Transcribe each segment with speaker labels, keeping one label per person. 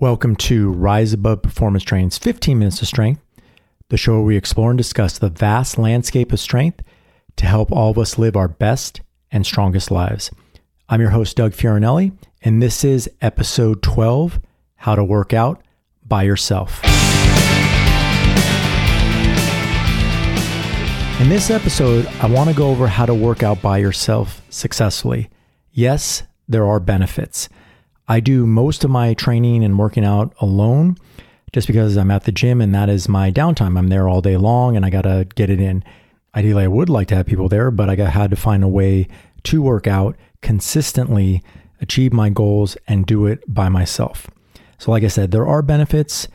Speaker 1: Welcome to Rise Above Performance Training's 15 Minutes of Strength, the show where we explore and discuss the vast landscape of strength to help all of us live our best and strongest lives. I'm your host, Doug Fiorinelli, and this is episode 12 How to Work Out by Yourself. In this episode, I want to go over how to work out by yourself successfully. Yes, there are benefits. I do most of my training and working out alone just because I'm at the gym and that is my downtime. I'm there all day long and I got to get it in. Ideally, I would like to have people there, but I had to find a way to work out consistently, achieve my goals, and do it by myself. So, like I said, there are benefits,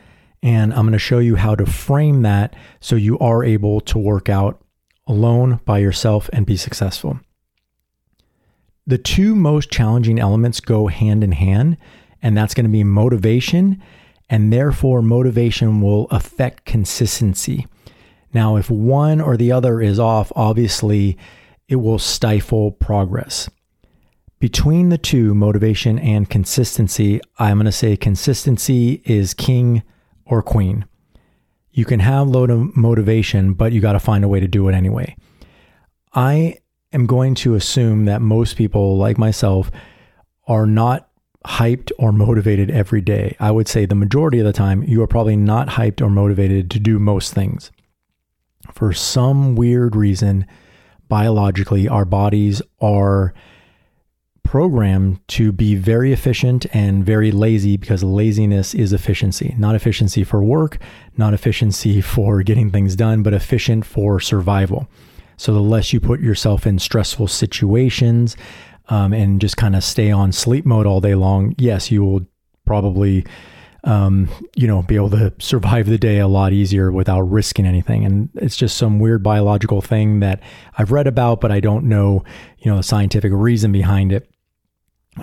Speaker 1: and I'm going to show you how to frame that so you are able to work out alone by yourself and be successful. The two most challenging elements go hand in hand, and that's going to be motivation, and therefore, motivation will affect consistency. Now, if one or the other is off, obviously it will stifle progress. Between the two, motivation and consistency, I'm going to say consistency is king or queen. You can have load of motivation, but you got to find a way to do it anyway. I am going to assume that most people, like myself, are not hyped or motivated every day. I would say the majority of the time, you are probably not hyped or motivated to do most things. For some weird reason, biologically, our bodies are programmed to be very efficient and very lazy because laziness is efficiency. Not efficiency for work, not efficiency for getting things done, but efficient for survival. So the less you put yourself in stressful situations um, and just kind of stay on sleep mode all day long, yes, you will probably, um, you know, be able to survive the day a lot easier without risking anything. And it's just some weird biological thing that I've read about, but I don't know, you know, the scientific reason behind it.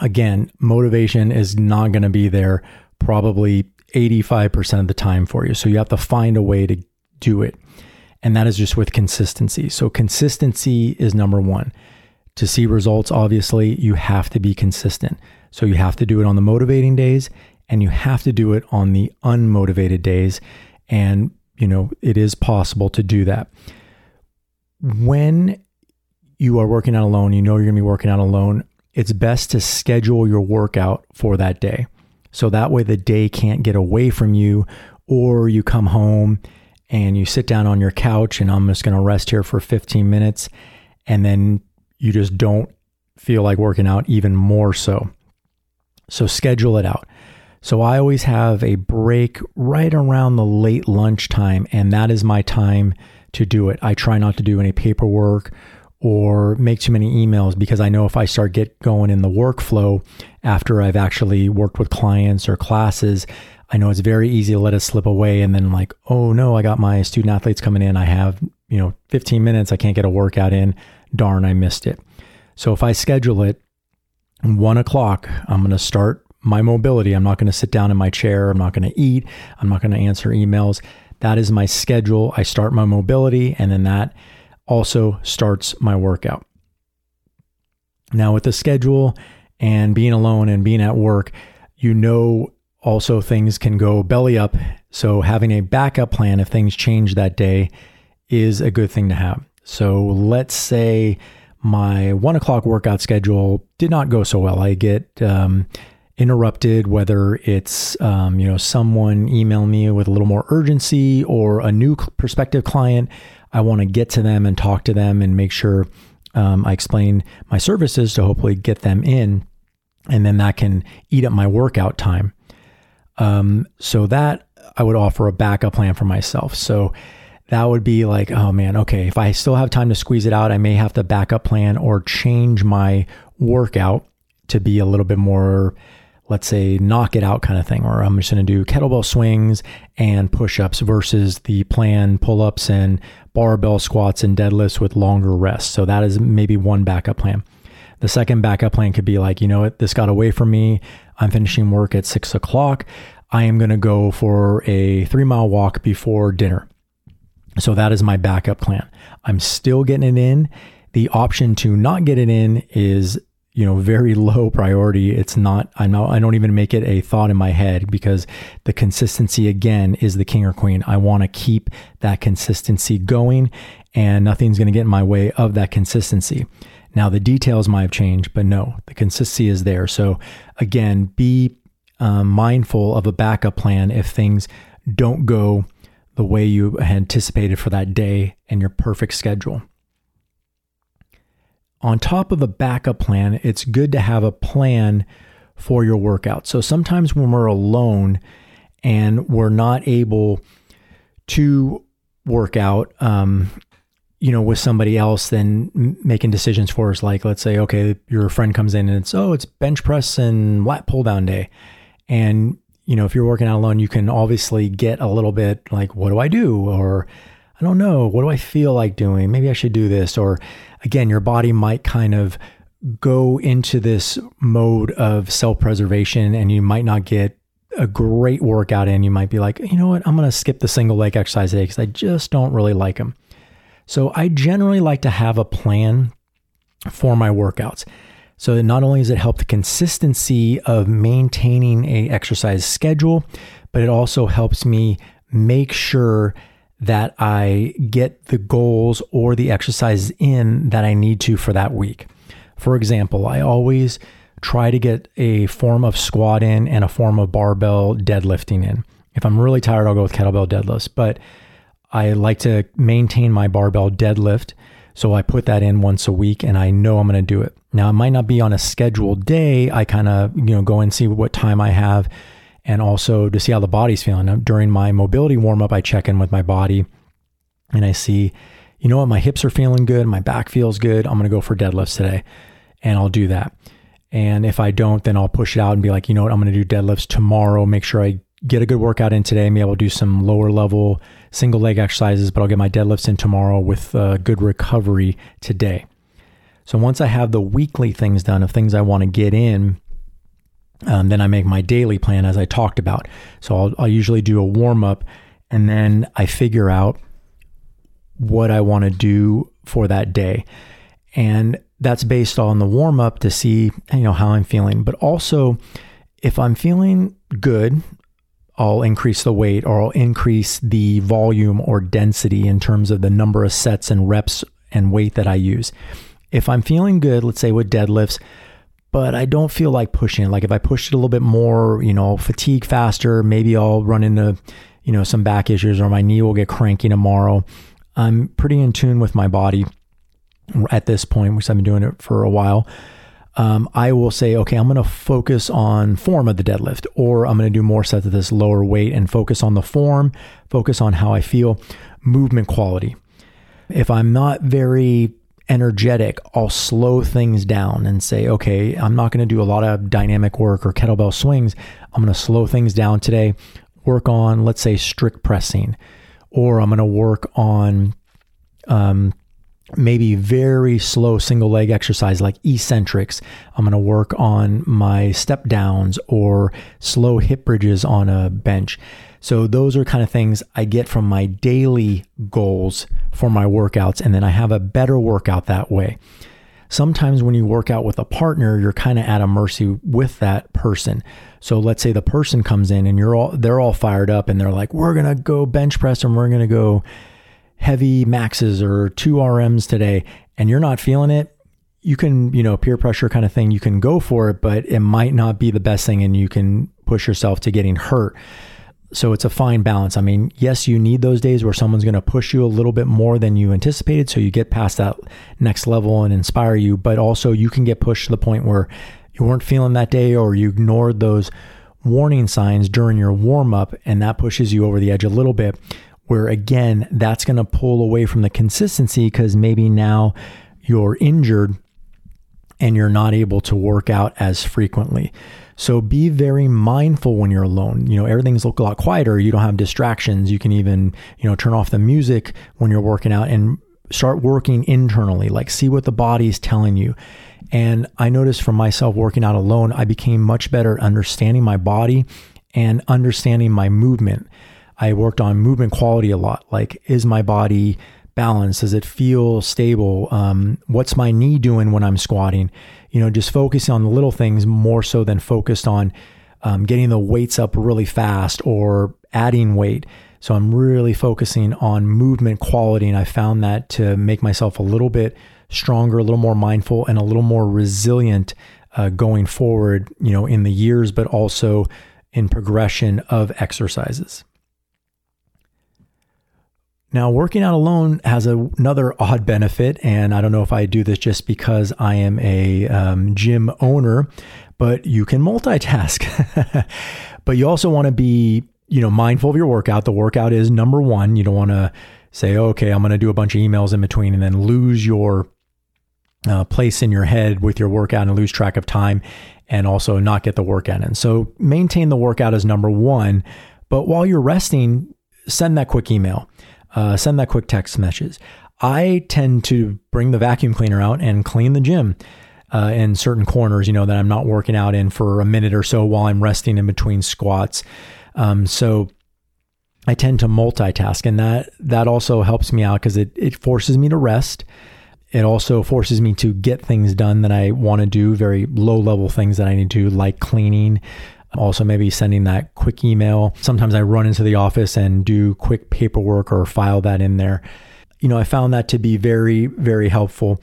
Speaker 1: Again, motivation is not going to be there probably 85% of the time for you. So you have to find a way to do it. And that is just with consistency. So, consistency is number one. To see results, obviously, you have to be consistent. So, you have to do it on the motivating days and you have to do it on the unmotivated days. And, you know, it is possible to do that. When you are working out alone, you know you're going to be working out alone, it's best to schedule your workout for that day. So that way the day can't get away from you, or you come home and you sit down on your couch and I'm just going to rest here for 15 minutes and then you just don't feel like working out even more so. So schedule it out. So I always have a break right around the late lunchtime and that is my time to do it. I try not to do any paperwork or make too many emails because I know if I start get going in the workflow after I've actually worked with clients or classes, I know it's very easy to let it slip away and then like, oh no, I got my student athletes coming in. I have, you know, 15 minutes. I can't get a workout in. Darn, I missed it. So if I schedule it one o'clock, I'm going to start my mobility. I'm not going to sit down in my chair. I'm not going to eat. I'm not going to answer emails. That is my schedule. I start my mobility and then that also starts my workout. Now, with the schedule and being alone and being at work, you know also, things can go belly up. So, having a backup plan if things change that day is a good thing to have. So, let's say my one o'clock workout schedule did not go so well. I get um, interrupted, whether it's um, you know someone email me with a little more urgency or a new prospective client. I want to get to them and talk to them and make sure um, I explain my services to hopefully get them in, and then that can eat up my workout time. Um, so that I would offer a backup plan for myself. So that would be like, oh man, okay, if I still have time to squeeze it out, I may have to backup plan or change my workout to be a little bit more, let's say, knock it out kind of thing. Or I'm just going to do kettlebell swings and push ups versus the plan pull ups and barbell squats and deadlifts with longer rests. So that is maybe one backup plan. The second backup plan could be like, you know what, this got away from me. I'm finishing work at six o'clock. I am going to go for a three mile walk before dinner. So that is my backup plan. I'm still getting it in. The option to not get it in is you know very low priority it's not i know i don't even make it a thought in my head because the consistency again is the king or queen i want to keep that consistency going and nothing's going to get in my way of that consistency now the details might have changed but no the consistency is there so again be um, mindful of a backup plan if things don't go the way you anticipated for that day and your perfect schedule on top of a backup plan, it's good to have a plan for your workout. So sometimes when we're alone and we're not able to work out, um, you know, with somebody else, than making decisions for us, like let's say, okay, your friend comes in and it's, oh, it's bench press and lat pull down day. And, you know, if you're working out alone, you can obviously get a little bit like, what do I do? Or, I don't know, what do I feel like doing? Maybe I should do this. Or again, your body might kind of go into this mode of self preservation and you might not get a great workout in. You might be like, you know what, I'm going to skip the single leg exercise today because I just don't really like them. So I generally like to have a plan for my workouts. So not only does it help the consistency of maintaining a exercise schedule, but it also helps me make sure that I get the goals or the exercises in that I need to for that week. For example, I always try to get a form of squat in and a form of barbell deadlifting in. If I'm really tired, I'll go with kettlebell deadlifts, but I like to maintain my barbell deadlift. So I put that in once a week and I know I'm going to do it. Now, it might not be on a scheduled day. I kind of, you know, go and see what time I have and also to see how the body's feeling. Now, during my mobility warm up, I check in with my body and I see, you know what, my hips are feeling good, my back feels good. I'm going to go for deadlifts today, and I'll do that. And if I don't, then I'll push it out and be like, you know what, I'm going to do deadlifts tomorrow. Make sure I get a good workout in today. Maybe I'll do some lower level single leg exercises, but I'll get my deadlifts in tomorrow with uh, good recovery today. So once I have the weekly things done of things I want to get in, um, then I make my daily plan as I talked about. So I'll, I'll usually do a warm up and then I figure out what I want to do for that day. And that's based on the warm up to see, you know, how I'm feeling. But also, if I'm feeling good, I'll increase the weight or I'll increase the volume or density in terms of the number of sets and reps and weight that I use. If I'm feeling good, let's say with deadlifts, but I don't feel like pushing it. Like if I push it a little bit more, you know, fatigue faster, maybe I'll run into, you know, some back issues or my knee will get cranky tomorrow. I'm pretty in tune with my body at this point, which I've been doing it for a while. Um, I will say, okay, I'm going to focus on form of the deadlift, or I'm going to do more sets of this lower weight and focus on the form, focus on how I feel, movement quality. If I'm not very energetic, I'll slow things down and say, okay, I'm not going to do a lot of dynamic work or kettlebell swings. I'm going to slow things down today, work on, let's say, strict pressing, or I'm going to work on um, maybe very slow single leg exercise like eccentrics. I'm going to work on my step downs or slow hip bridges on a bench. So those are kind of things I get from my daily goals for my workouts. And then I have a better workout that way. Sometimes when you work out with a partner, you're kind of at a mercy with that person. So let's say the person comes in and you're all they're all fired up and they're like, we're gonna go bench press and we're gonna go heavy maxes or two RMs today, and you're not feeling it, you can, you know, peer pressure kind of thing, you can go for it, but it might not be the best thing and you can push yourself to getting hurt. So it's a fine balance. I mean, yes, you need those days where someone's going to push you a little bit more than you anticipated. So you get past that next level and inspire you, but also you can get pushed to the point where you weren't feeling that day or you ignored those warning signs during your warm up and that pushes you over the edge a little bit. Where again, that's going to pull away from the consistency because maybe now you're injured and you're not able to work out as frequently. So be very mindful when you're alone. You know, everything's a lot quieter. You don't have distractions. You can even, you know, turn off the music when you're working out and start working internally, like see what the body is telling you. And I noticed from myself working out alone, I became much better understanding my body and understanding my movement. I worked on movement quality a lot. Like, is my body balanced? Does it feel stable? Um, what's my knee doing when I'm squatting? You know, just focusing on the little things more so than focused on um, getting the weights up really fast or adding weight. So I'm really focusing on movement quality. And I found that to make myself a little bit stronger, a little more mindful, and a little more resilient uh, going forward, you know, in the years, but also in progression of exercises. Now, working out alone has a, another odd benefit, and I don't know if I do this just because I am a um, gym owner, but you can multitask. but you also want to be, you know, mindful of your workout. The workout is number one. You don't want to say, okay, I'm going to do a bunch of emails in between and then lose your uh, place in your head with your workout and lose track of time and also not get the workout in. So maintain the workout as number one. But while you're resting, send that quick email uh, send that quick text message. I tend to bring the vacuum cleaner out and clean the gym uh, in certain corners, you know, that I'm not working out in for a minute or so while I'm resting in between squats. Um, so I tend to multitask, and that that also helps me out because it it forces me to rest. It also forces me to get things done that I want to do, very low level things that I need to, like cleaning, also, maybe sending that quick email. Sometimes I run into the office and do quick paperwork or file that in there. You know, I found that to be very, very helpful.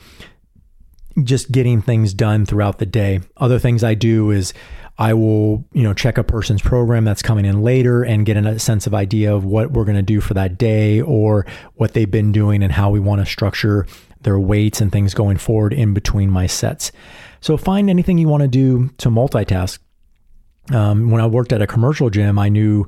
Speaker 1: Just getting things done throughout the day. Other things I do is I will, you know, check a person's program that's coming in later and get a sense of idea of what we're going to do for that day or what they've been doing and how we want to structure their weights and things going forward in between my sets. So find anything you want to do to multitask um, when I worked at a commercial gym, I knew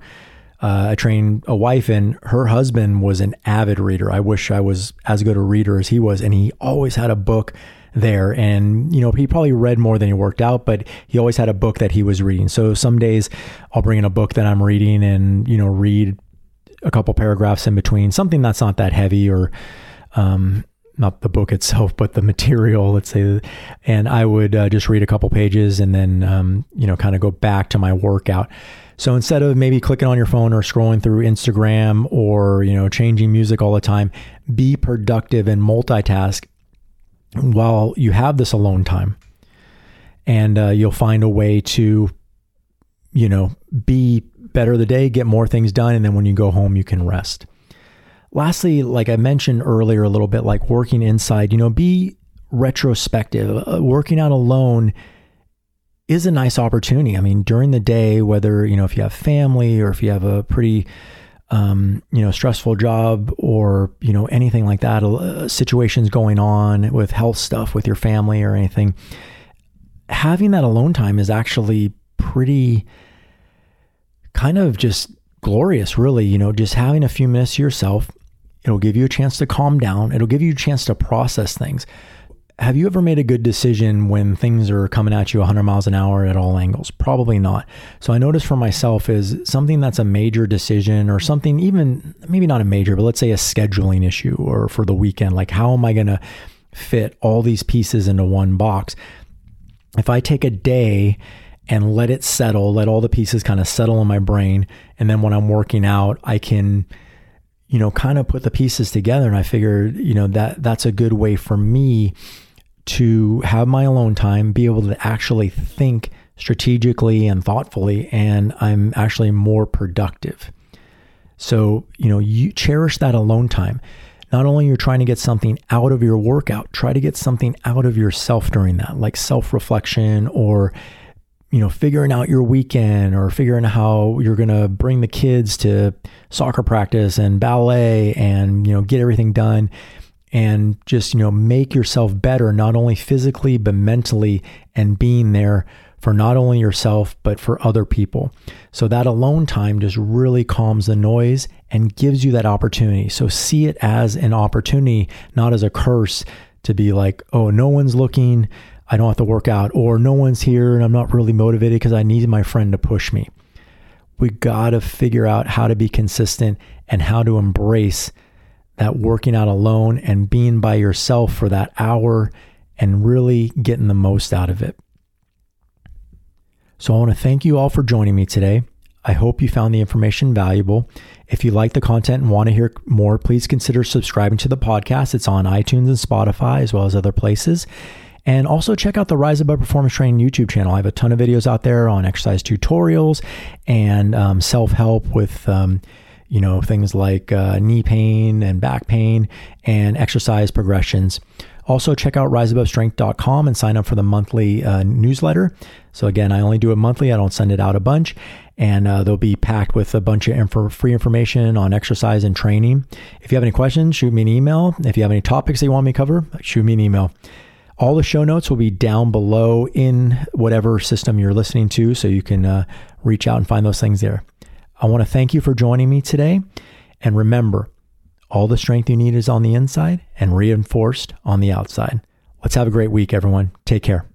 Speaker 1: uh, I trained a wife, and her husband was an avid reader. I wish I was as good a reader as he was, and he always had a book there. And, you know, he probably read more than he worked out, but he always had a book that he was reading. So some days I'll bring in a book that I'm reading and, you know, read a couple paragraphs in between, something that's not that heavy or, um, not the book itself, but the material, let's say. And I would uh, just read a couple pages and then, um, you know, kind of go back to my workout. So instead of maybe clicking on your phone or scrolling through Instagram or, you know, changing music all the time, be productive and multitask while you have this alone time. And uh, you'll find a way to, you know, be better the day, get more things done. And then when you go home, you can rest. Lastly, like I mentioned earlier, a little bit like working inside, you know, be retrospective. Uh, working out alone is a nice opportunity. I mean, during the day, whether, you know, if you have family or if you have a pretty, um, you know, stressful job or, you know, anything like that, uh, situations going on with health stuff with your family or anything, having that alone time is actually pretty kind of just glorious, really. You know, just having a few minutes to yourself, It'll give you a chance to calm down. It'll give you a chance to process things. Have you ever made a good decision when things are coming at you 100 miles an hour at all angles? Probably not. So I noticed for myself is something that's a major decision or something even maybe not a major, but let's say a scheduling issue or for the weekend, like how am I going to fit all these pieces into one box? If I take a day and let it settle, let all the pieces kind of settle in my brain, and then when I'm working out, I can you know, kind of put the pieces together. And I figured, you know, that that's a good way for me to have my alone time, be able to actually think strategically and thoughtfully, and I'm actually more productive. So, you know, you cherish that alone time. Not only you're trying to get something out of your workout, try to get something out of yourself during that, like self reflection or you know, figuring out your weekend or figuring how you're going to bring the kids to soccer practice and ballet and, you know, get everything done and just, you know, make yourself better, not only physically, but mentally and being there for not only yourself, but for other people. So that alone time just really calms the noise and gives you that opportunity. So see it as an opportunity, not as a curse to be like, oh, no one's looking. I don't have to work out, or no one's here and I'm not really motivated because I need my friend to push me. We got to figure out how to be consistent and how to embrace that working out alone and being by yourself for that hour and really getting the most out of it. So I want to thank you all for joining me today. I hope you found the information valuable. If you like the content and want to hear more, please consider subscribing to the podcast. It's on iTunes and Spotify, as well as other places. And also check out the Rise Above Performance Training YouTube channel. I have a ton of videos out there on exercise tutorials and um, self help with. Um, you know, things like uh, knee pain and back pain and exercise progressions. Also, check out riseabovestrength.com and sign up for the monthly uh, newsletter. So, again, I only do it monthly, I don't send it out a bunch. And uh, they'll be packed with a bunch of info, free information on exercise and training. If you have any questions, shoot me an email. If you have any topics that you want me to cover, shoot me an email. All the show notes will be down below in whatever system you're listening to, so you can uh, reach out and find those things there. I want to thank you for joining me today. And remember, all the strength you need is on the inside and reinforced on the outside. Let's have a great week, everyone. Take care.